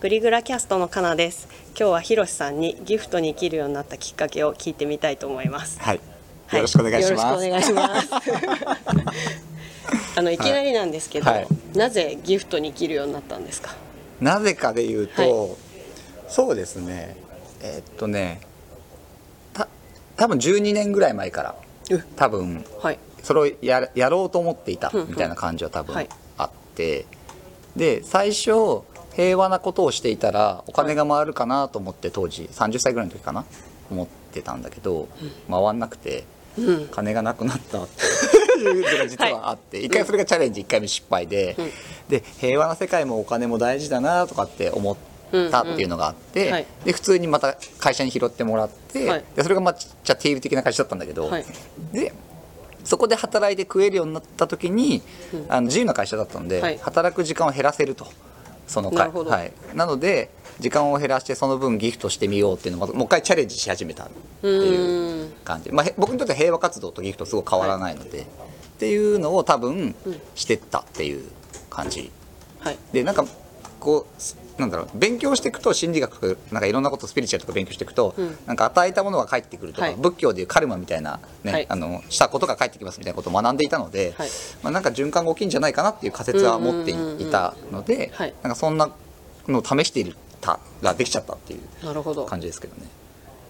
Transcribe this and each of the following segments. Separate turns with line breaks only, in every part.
グリグラキャストのかなです。今日はひろしさんにギフトに生きるようになったきっかけを聞いてみたいと思います。
はい。よろしくお願いします。
よろしくお願いします。あのいきなりなんですけど、
はい。
なぜギフトに生きるようになったんですか？
なぜかで言うと、
は
そうですね。えーっとね、た多分12年ぐらい前から
う
多分
はい。
それをややろうと思っていたみたいな感じは多分
はい。
あって、で最初平和なことをしていたらお金が回るかなと思って当時30歳ぐらいの時かな思ってたんだけど、回んなくて
うん。
金がなくなった。ってい。うのが実はあって、一回それがチャレンジ1回目失敗で、
うん。
で平和な世界もお金も大事だなとかって思ったっていうのがあって、
うん。うんはい。
で普通にまた会社に拾ってもらって、
はい。
でそれがまあちっちゃテール的な会社だったんだけど、
はい。
でそこで働いて食えるようになった時に、
うん。
あの自由な会社だったので、
はい。
働く時間を減らせるとその会
なるほど。
はい、なので時間を減らしてその分ギフトしてみようっていうのをもう一回チャレンジし始めたって
う
いう感じ、まあ、へ僕にとっては平和活動とギフトすごい変わらないので、っていうのを多分
うん。
してったっていう感じ。
はい。
でなんかこうすなんだろう勉強していくと心理学なんかいろんなことスピリチュアルとか勉強していくと、
うん。
なんか与えたものが返ってくるとか、
はい。
仏教でいうカルマみたいな、ね
はい。
あのしたことが返ってきますみたいなことを学んでいたので、
はい。
まあ、なんか循環が起きるんじゃないかなっていう仮説は持っていたので、
はい。
なんかそんなのを試しているたらできちゃったっていう
なるほど。
感じですけどね。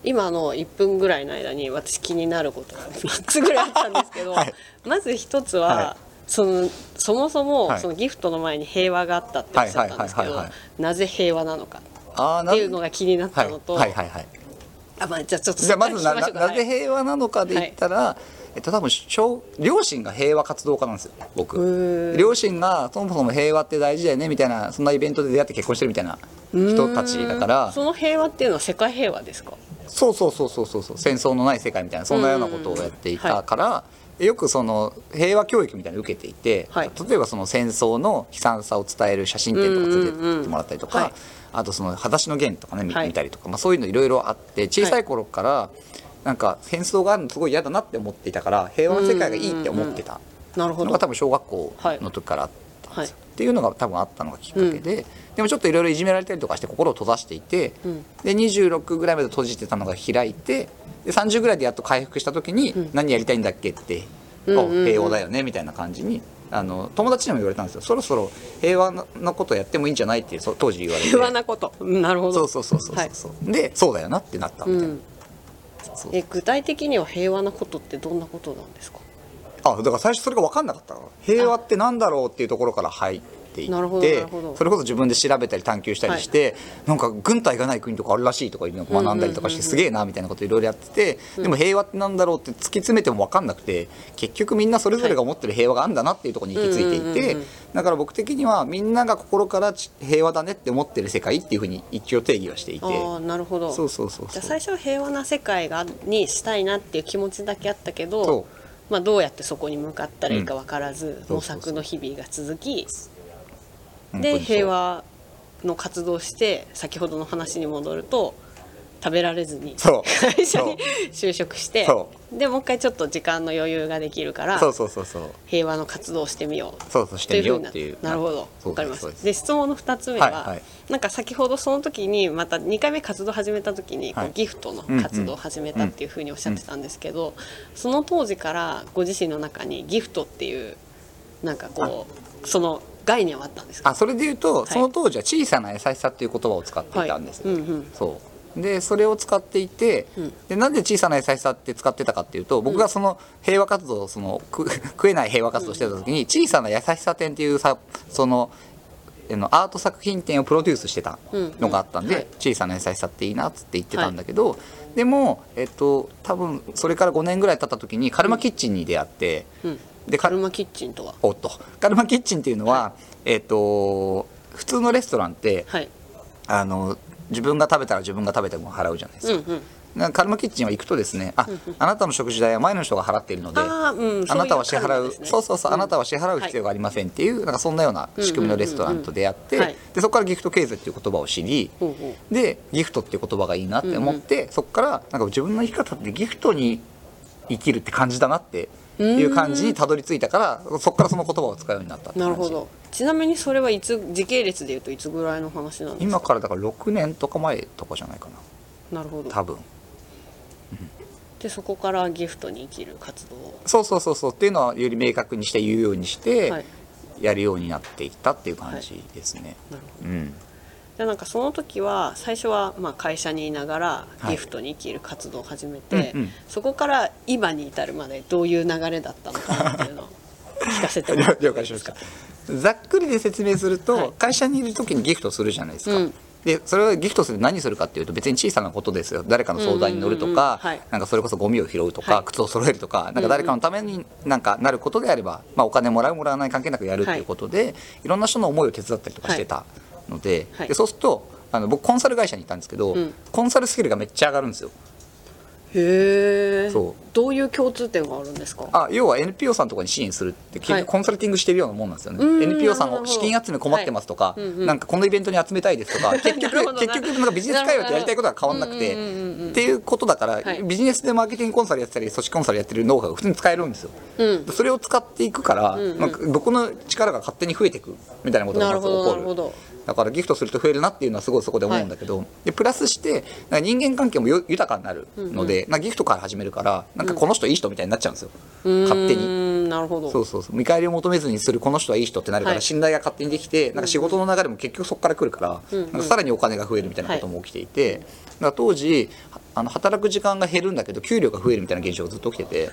今の1分ぐらいの間に私気になることが3つぐらいあったんですけど、
はい。
まず一つは、
はい
そのそもそも、
はい。
そのギフトの前に平和があったっておっしゃったんですけど
はいはいはいはい
なぜ平和なのかっていうのが気になっ
はい
たのと、
はい。はい。はい。
あまあ、じゃあちょっと
じゃあまずなぜ平和なのかで言ったら、えっと多分小両親が平和活動家なんですよ僕。両親がそもそも平和って大事だよねみたいなそんなイベントで出会って結婚してるみたいな人たちだから。
その平和っていうのは世界平和ですか？
そうそうそうそうそう。そう戦争のない世界みたいなそんなようなことをやっていたから、よくその平和教育みたいなのを受けていて、
はい。
例えばその戦争の悲惨さを伝える写真展とか連れてってもらったりとか、
うんうんうん。はい
あとその裸足の弦とかね見,、たりとか、まあ、そういうのいろいろあって小さい頃からなんか戦争があるのすごい嫌だなって思っていたから平和な世界がいいって思ってた。
なるほど。
のが多分小学校の時からあったんですよ、
はい。
っていうのが多分あったのがきっかけで、でもちょっといろいろいじめられたりとかして心を閉ざしていて、
うん。
で26ぐらいまで閉じてたのが開いてで30ぐらいでやっと回復した時に、
ん。
何やりたいんだっけって、
うん
平和だよねみたいな感じにあの友達にも言われたんですよ。そろそろ平和なことやってもいいんじゃないっていうそ当時言われて。
平和なこと。うんなるほど。
そうそうそうそう
はい
そう、でそうだよなってなったみたいな、
え具体的には平和なことってどんなことなんですか？
あだから最初それが分かんなかったから平和ってなんだろうっていうところから入っていってそれこそ自分で調べたり探求したりして、なんか軍隊がない国とかあるらしいとかいうのを学んだりとかしてすげえなみたいなこといろいろやってて、でも平和ってなんだろうって突き詰めても分かんなくて結局みんなそれぞれが思ってる平和があるんだなっていうところに行き着いていてだから僕的にはみんなが心からち平和だねって思ってる世界っていうふうに一応定義はしていて。
ああなるほど。
そうそうそう
じゃ最初は平和な世界がにしたいなっていう気持ちだけあったけ
そ
ど、まあ、どうやってそこに向かったらいいか分からず、
そうそうそう
模索の日々が続きで平和の活動をして先ほどの話に戻ると食べられずに会社に就職して
そ
でもう一回ちょっと時間の余裕ができるから
そうそうそうそう。
平和の活動をしてみよう。
そうそうし
というふうにな
てみようってい。う
なるほど。わかりま
す。
たで質問の2つ目は、
はいはい。
なんか先ほどその時にまた2回目活動始めた時にギフトの活動を始めたっていうふうにおっしゃってたんですけど、その当時からご自身の中にギフトっていうなんかこうその概念はあったんですか？
あそれで言うと、
い。
その当時は小さな優しさっていう言葉を使っていたんですよ、
はい。うんうん。
そうでそれを使っていて、
うん。
でなんで小さな優しさって使ってたかっていうと僕がその平和活動そのく 食えない平和活動してた時に小さな優しさ展っていうさそのあのアート作品展をプロデュースしてたのがあったんで、小さな優しさっていいなっつって言ってたんだけど、でも、えっと、多分それから5年ぐらい経った時にカルマキッチンに出会って、
うん。
でカ
カルマキッチンとは？
おっと。カルマキッチンっていうのは、えっ、と普通のレストランって
はい。
あの自分が食べたら自分が食べた分払うじゃないですか,、
うんうん。
カルマキッチンは行くとですねあ、あなたの食事代は前の人が払っているので
うん
あなたは支払う
ね
そうそうそう、
うん
あなたは支払う必要がありませんっていう、なんかそんなような仕組みのレストランと出会って、
うんうんうん。うんはい
でそこからギフト経済っていう言葉を知り、でギフトっていう言葉がいいなって思って、そこからなんか自分の生き方ってギフトに生きるって感じだなっていう感じにたどり着いたからそこからその言葉を使うようになった
なるほど。ちなみにそれはいつ時系列でいうといつぐらいの話なんですか？
今からだから6年とか前とかじゃないかな。
なるほど。
多分。
でそこからギフトに生きる活動を？
そうそうそうそう。っていうのはより明確にして言うようにして、
はい。
やるようになっていったっていう感じですね、
なるほど。
うん
でなんかその時は最初はまあ会社にいながら
はい。
ギフトに生きる活動を始めて、
うんうん。
そこから今に至るまでどういう流れだったのかなっていうのを 聞かせてもらっていい
了解しました。ざっくりで説明すると、
はい。
会社にいる時にギフトするじゃないですか、
うん。
でそれをギフトする何するかっていうと別に小さなことですよ。誰かの相談に乗ると
うんうんうん
か
はい。
なんかそれこそゴミを拾うとか、
はい。
靴を揃えるとかなんか誰かのためになんかなることであれば、まあ、お金もらうもらわない関係なくやるっていうことで、い、ろんな人の思いを手伝ったりとかしてたので,、
はい。
でそうするとあの僕コンサル会社にいたんですけど、
うん。
コンサルスキルがめっちゃ上がるんですよ。
へえ
そう。
どういう共通点があるんですか？
あ要は NPO さんとかに支援するって結
はい。
局コンサルティングしてるようなもんなんですよね、
うん
NPO さんを資金集め困ってますとか、
はい。うんうん
なんかこのイベントに集めたいですとか結局 結局なんかビジネス会話とやりたいことは変わんなくて、っていうことだから、
はい。
ビジネスでマーケティングコンサルやってたり組織コンサルやってるノウハウが普通に使えるんですよ、
うん。
それを使っていくから、
んうん。
なんか僕の力が勝手に増えていくみたいなことがまず起こる。
なるほど
だからギフトすると増えるなっていうのはすごいそこで思うんだけど、でプラスして人間関係もよ豊かになるので、なんかギフトから始めるからなんかこの人いい人みたいになっちゃうんですよ、勝手に。
なるほど。
そうそうそう。見返りを求めずにするこの人はいい人ってなるから、
はい。
信頼が勝手にできてなんか仕事の流れも結局そこから来るから、
うんうん。
なんかさらにお金が増えるみたいなことも起きていて、だから当時はあの働く時間が減るんだけど給料が増えるみたいな現象がずっと起きてて。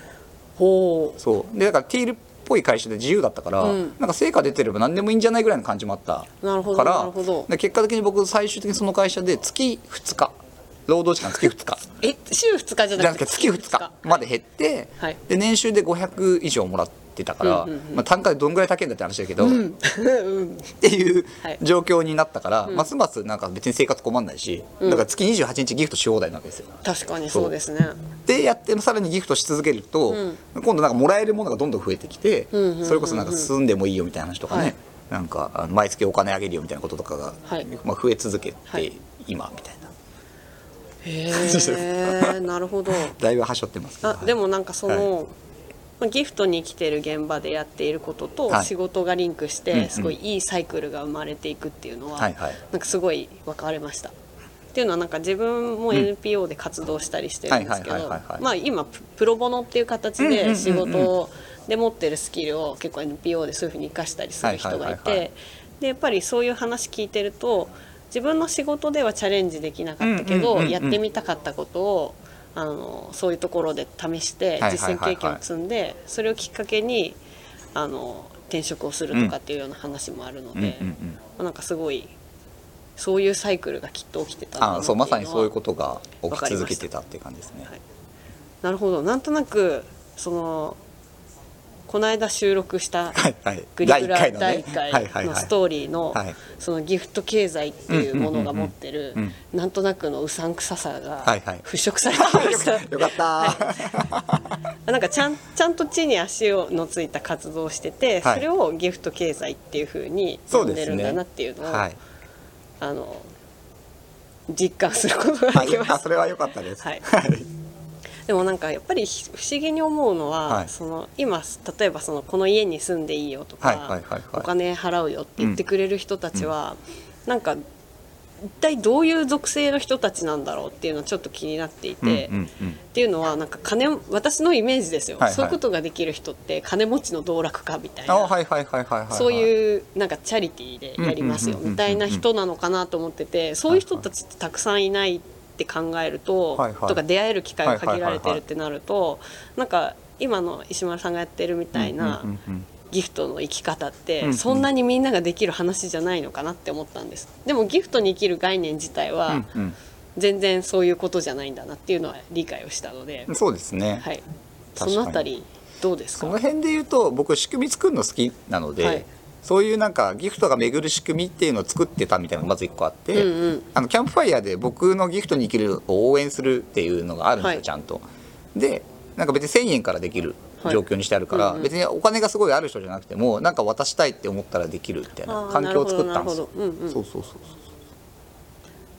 ほう。
そう。でだからティールっぽい会社で自由だったから、
うん。
なんか成果出てれば何でもいいんじゃないぐらいの感じもあった
なるほど
から結果的に僕最終的にその会社で月2日労働時間月2日。
え週2日じゃ
なくて月2日まで減って、
はい。
で年収で500以上もらってたから、
うんうんうん。
まあ、単価でどんぐらい高いんだって話だけど、
う
っ
ん。うん
ていう
はい
状況になったから、ますますなんか別に生活困んないし、だから月28日ギフトし放題なわけですよ。
確かにそう。ですね。
でやってさらにギフトし続けると、
ん。
今度なんかもらえるものがどんどん増えてきて、
うんうんうんうん
それこそなんか住んでもいいよみたいな話とかね、
はい。
なんか毎月お金あげるよみたいなこととかが、
はい。
まあ、増え続けて、
はい。
今みたいな。
へえ なるほど。
だいぶはしょってますけど。
あでもなんかその、まあギフトに来てる現場でやっていることと
はい。
仕事がリンクしてすごいいいサイクルが生まれていくっていうのは、なんかすごい分かれました。っていうのはなんか自分も NPO で活動したりしてるんですけど今ププロボノっていう形で仕事で持ってるスキルを結構 NPO でそういうふうに生かしたりする人がいてでやっぱりそういう話聞いてると自分の仕事ではチャレンジできなかったけどやってみたかったことをあのそういうところで試して
はい
実践経験を積んでそれをきっかけにあの転職をするとかっていうような話もあるので、
ん
まあなんかすごいそういうサイクルがきっと起きてたんだな
そうまさにそういう
と
ことが起き続けてたっていう感じですね。
はい。なるほど。なんとなくそのこの間収録したグリグラ
第一回のね。
第1
はいはいはい。
回のストーリーの
はい。
そのギフト経済っていうものが持ってるなんとなくのうさんくささが払拭されてました。
よ。かった、
なんかちゃんちゃんと地に足をのついた活動をしてて、
はい。
それをギフト経済っていうふうに呼んでるんだなっていうのを
はい。
あの実感することが
はい
できました。
あそれは良かったです。
はいでもなんかやっぱりひ不思議に思うのは、
はい。
その今例えばそのこの家に住んでいいよとか、お金払うよって言ってくれる人たちは、なんか一体どういう属性の人たちなんだろうっていうのはちょっと気になっていて、
うんうんうん。
っていうのはなんか金私のイメージですよ、
はいはい。
そういうことができる人って金持ちの道楽家みたいな、
あはいはいはいはいはい。
そう
う。
いうなんかチャリティーでやりますよ
うんうんうんうんうん
みたいな人なのかなと思っててそういう人たちってたくさんいないって考えると、
はいはい。
とか出会える機会が限られてるってなるとなんか今の石丸さんがやってるみたいなギフトの生き方って
ん
そんなにみんなができる話じゃないのかなって思ったんです。でもギフトに生きる概念自体は
うん
全然そういうことじゃないんだなっていうのは理解をしたので
うん、そうですね。
はい、そのあたりどうですか？
その辺で言うと僕仕組み作るの好きなので、
はい
そういうなんかギフトが巡る仕組みっていうのを作ってたみたいなのがまず一個あって、
うんうん。
あのキャンプファイヤーで僕のギフトに生きるを応援するっていうのがあるんですよ、
はい。
ちゃんと。でなんか別に1,000円からできる
はい
状況にしてあるから、
うん。うん
別にお金がすごいある人じゃなくてもなんか渡したいって思ったらできるみたいな環境を作ったんですよ。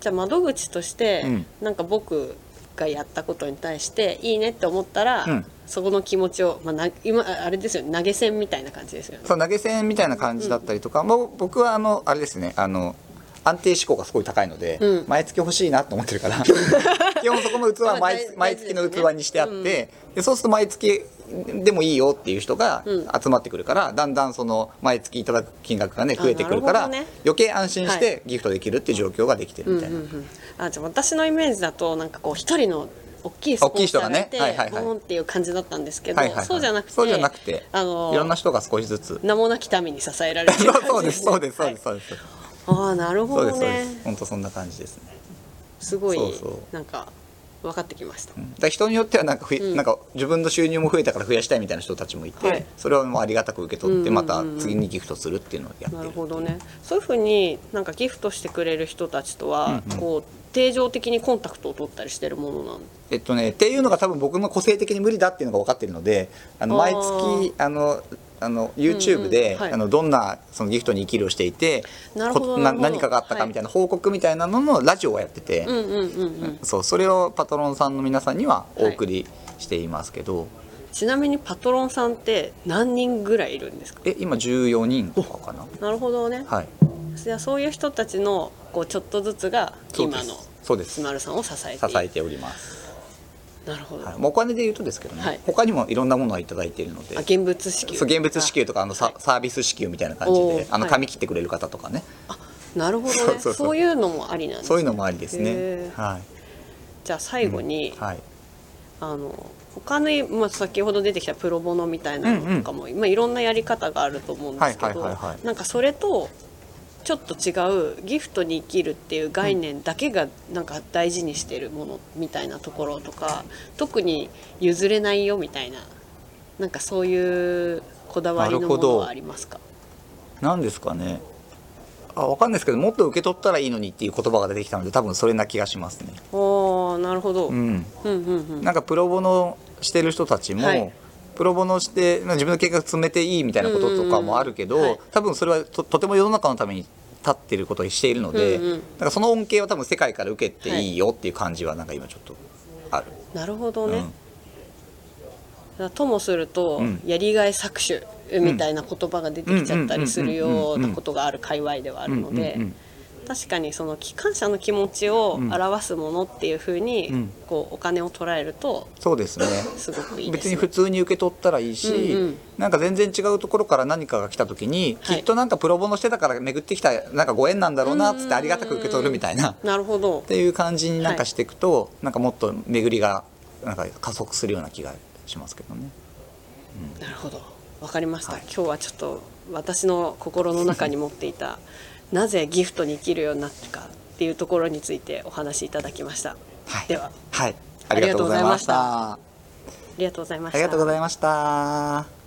じゃあ窓口として、
うん。
なんか僕がやったことに対していいねって思ったら、
うん
そこの気持ちを、まあ、な今あれですよね投げ銭みたいな感じですよね。
そう投げ銭みたいな感じだったりとか、もう僕はあのあれですねあの安定志向がすごい高いので、
うん。
毎月欲しいなと思ってるから 基本そこの器は
まあ
毎
大
毎月の器にしてあって、でそうすると毎月でもいいよっていう人が
うん。
集まってくるから、だんだんその毎月いただく金額がね増えてくるから、
ね。
余計安心してギフトできるっていう状況ができてるみたいな。
うんうんうん。あじゃあ私のイメージだとなんかこう一人の大きいスポンサーがいて
大きい人がねはいはいはい。
ボーンっていう感じだったんですけど、
はいはいはい。
そうじゃなくて
そうじゃなくて
あの
いろんな人が少しずつ。
名もなき民に支えられて
そ
る
うそうです
感じ
そうですそう
はい
ですそうです、
ああなるほど
そうですそうで
ね
す。本当そんな感じですね。
すごいなんか分かってきました、
だ人によってはなんかふい、
うん。
なんか自分の収入も増えたから増やしたいみたいな人たちもいて、
はい。
それをもうありがたく受け取って
うん
また次にギフトするっていうのをやって
な
る
るほどね。そういうふうになんかギフトしてくれる人たちとは、
うんうん。
こう定常的にコンタクトを取ったりしてるものなん？
えっとねっていうのが多分僕の個性的に無理だっていうのが分かってるのであの毎月あのあの YouTube で、
うんうんはい。
あのどんなそのギフトに生きるをしていて
なるほど
何かがあったかみたいな報告みたいなののラジオをやってて、
うんうんうんうん。
そうそれをパトロンさんの皆さんにはお送りしていますけど、
ちなみにパトロンさんって何人ぐらいいるんですか？
え今14人とかかな。
なるほどね、
はい。
じゃあそういう人たちのこうちょっとずつが今のスマルさんを支えて
支えております
なるほど、
はい、お金で言うとですけどね、
はい。
他にもいろんなものはいただいているので
あ現物支給。
そう現物支給とかあのサ,、
はい。
サービス支給みたいな感じ
お
であの
ーはい。
髪切ってくれる方とかね、
なるほどね。
そうそうそう。
いうのもありなんですね。
そういうのもありですね。はい、
じゃあ最後に、
はい、
あの他の、まあ、先ほど出てきたプロボノみたいなのとかも、まあ、いろんなやり方があると思うんですけど、
はいはいはいはい。
なんかそれとちょっと違うギフトに生きるっていう概念だけがなんか大事にしてるものみたいなところとか特に譲れないよみたいななんかそういうこだわりのものはありますか？
なんですかね。あわかんないですけどもっと受け取ったらいいのにっていう言葉が出てきたので多分それな気がしますね。
おーなるほど、
う
うん
ん
うんうん。
なんかプロボノしてる人たちも、
はい。
プロボノしてまあ自分の計画詰めていいみたいなこととかもあるけど、
うんうんうんはい。
多分それはととても世の中のために立ってることをしているので、
うんうん。
だからその恩恵は多分世界から受けていいよっていう感じはなんか今ちょっとある。
なるほどね、
うん。
ともすると、
うん。
やりがい搾取みたいな言葉が出てきちゃったりするようなことがある界隈ではあるので
うんうんうん
確かにその機関車の気持ちを表すものっていうふうに、
うん。
こうお金を捉えると
そうですね。
すごくいい
別に
ね。
普通に受け取ったらいいし、
うんうん。
なんか全然違うところから何かが来た時に、
はい。
きっとなんかプロボノしてたから巡ってきたなんかご縁なんだろうなっつってありがたく受け取るみたいな。っ
なるほど。
ていう感じになんかしていくと、なんかもっと巡りがなんか加速するような気がしますけどね。
なるほど。わかりました、
はい。
今日はちょっと私の心の中に持っていたなぜギフトに生きるようになったかっていうところについてお話しいただきました、
はい、
では。
はい、ありがとうございました。
ありがとうございました。
ありがとうございました。